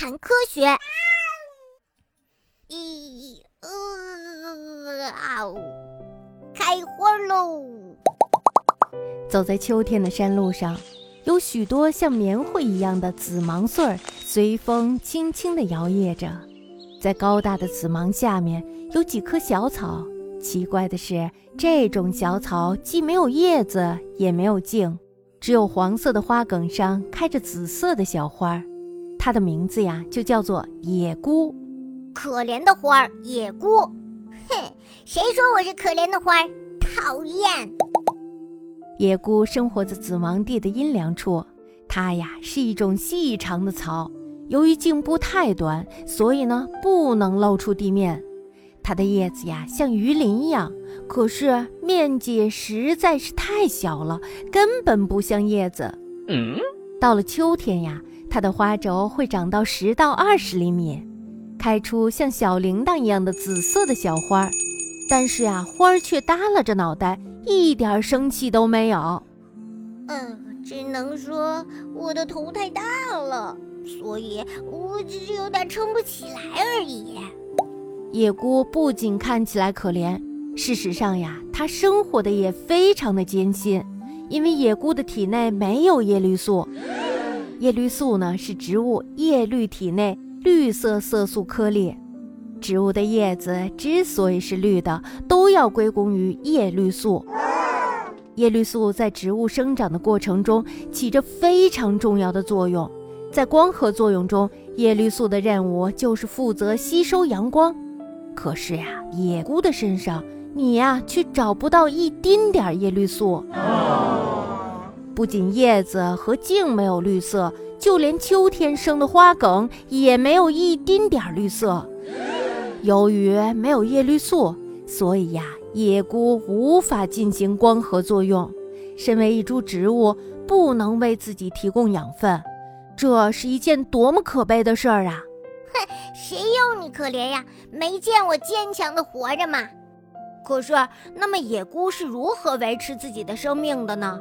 谈科学。一呃啊呜，开花喽！走在秋天的山路上，有许多像棉花一样的紫芒穗儿随风轻轻地摇曳着。在高大的紫芒下面，有几棵小草。奇怪的是，这种小草既没有叶子，也没有茎，只有黄色的花梗上开着紫色的小花儿。它的名字呀，就叫做野菇。可怜的花儿，野菇。哼，谁说我是可怜的花儿？讨厌！野菇生活在紫芒地的阴凉处，它呀是一种细长的草，由于茎部太短，所以呢不能露出地面。它的叶子呀像鱼鳞一样，可是面积实在是太小了，根本不像叶子。嗯，到了秋天呀，它的花轴会长到十到二十厘米，开出像小铃铛一样的紫色的小花儿。但是呀，花儿却耷拉着脑袋，一点生气都没有。嗯，只能说我的头太大了，所以我只是有点撑不起来而已。野菇不仅看起来可怜，事实上呀，它生活的也非常的艰辛，因为野菇的体内没有叶绿素。叶绿素呢，是植物叶绿体内绿色色素颗粒。植物的叶子之所以是绿的，都要归功于叶绿素。叶绿素在植物生长的过程中起着非常重要的作用，在光合作用中，叶绿素的任务就是负责吸收阳光。可是呀，野菇的身上，你呀却找不到一丁点儿叶绿素。不仅叶子和茎没有绿色，就连秋天生的花梗也没有一丁点绿色。由于没有叶绿素，所以呀，野菇无法进行光合作用。身为一株植物，不能为自己提供养分，这是一件多么可悲的事儿啊！哼，谁要你可怜呀？没见我坚强的活着吗？可是，那么野菇是如何维持自己的生命的呢？